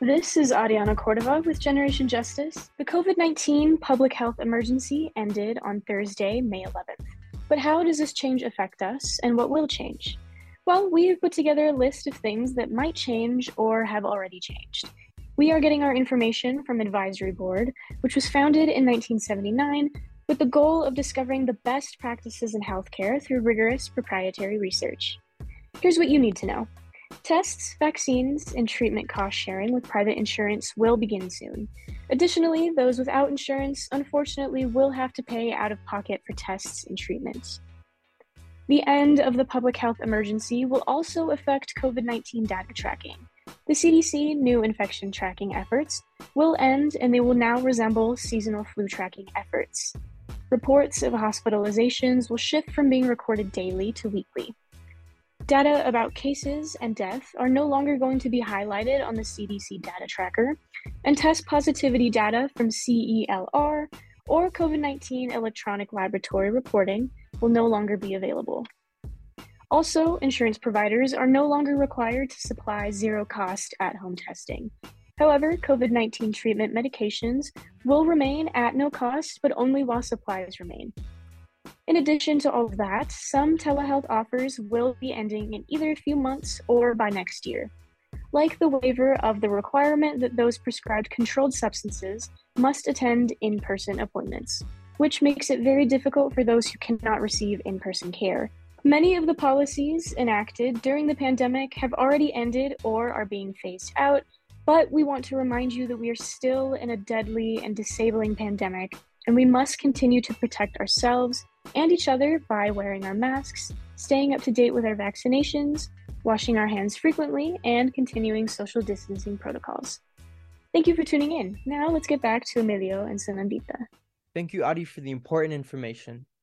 This is Ariana Cordova with Generation Justice. The COVID 19 public health emergency ended on Thursday, May 11th. But how does this change affect us, and what will change? Well, we have put together a list of things that might change or have already changed. We are getting our information from Advisory Board, which was founded in 1979 with the goal of discovering the best practices in healthcare through rigorous proprietary research. Here's what you need to know Tests, vaccines, and treatment cost sharing with private insurance will begin soon. Additionally, those without insurance unfortunately will have to pay out of pocket for tests and treatments. The end of the public health emergency will also affect COVID 19 data tracking. The CDC new infection tracking efforts will end and they will now resemble seasonal flu tracking efforts. Reports of hospitalizations will shift from being recorded daily to weekly. Data about cases and death are no longer going to be highlighted on the CDC data tracker, and test positivity data from CELR or COVID 19 electronic laboratory reporting will no longer be available. Also, insurance providers are no longer required to supply zero cost at home testing. However, COVID 19 treatment medications will remain at no cost, but only while supplies remain. In addition to all of that, some telehealth offers will be ending in either a few months or by next year, like the waiver of the requirement that those prescribed controlled substances must attend in person appointments, which makes it very difficult for those who cannot receive in person care. Many of the policies enacted during the pandemic have already ended or are being phased out, but we want to remind you that we are still in a deadly and disabling pandemic, and we must continue to protect ourselves and each other by wearing our masks, staying up to date with our vaccinations, washing our hands frequently, and continuing social distancing protocols. Thank you for tuning in. Now let's get back to Emilio and Sunandita. Thank you, Adi, for the important information.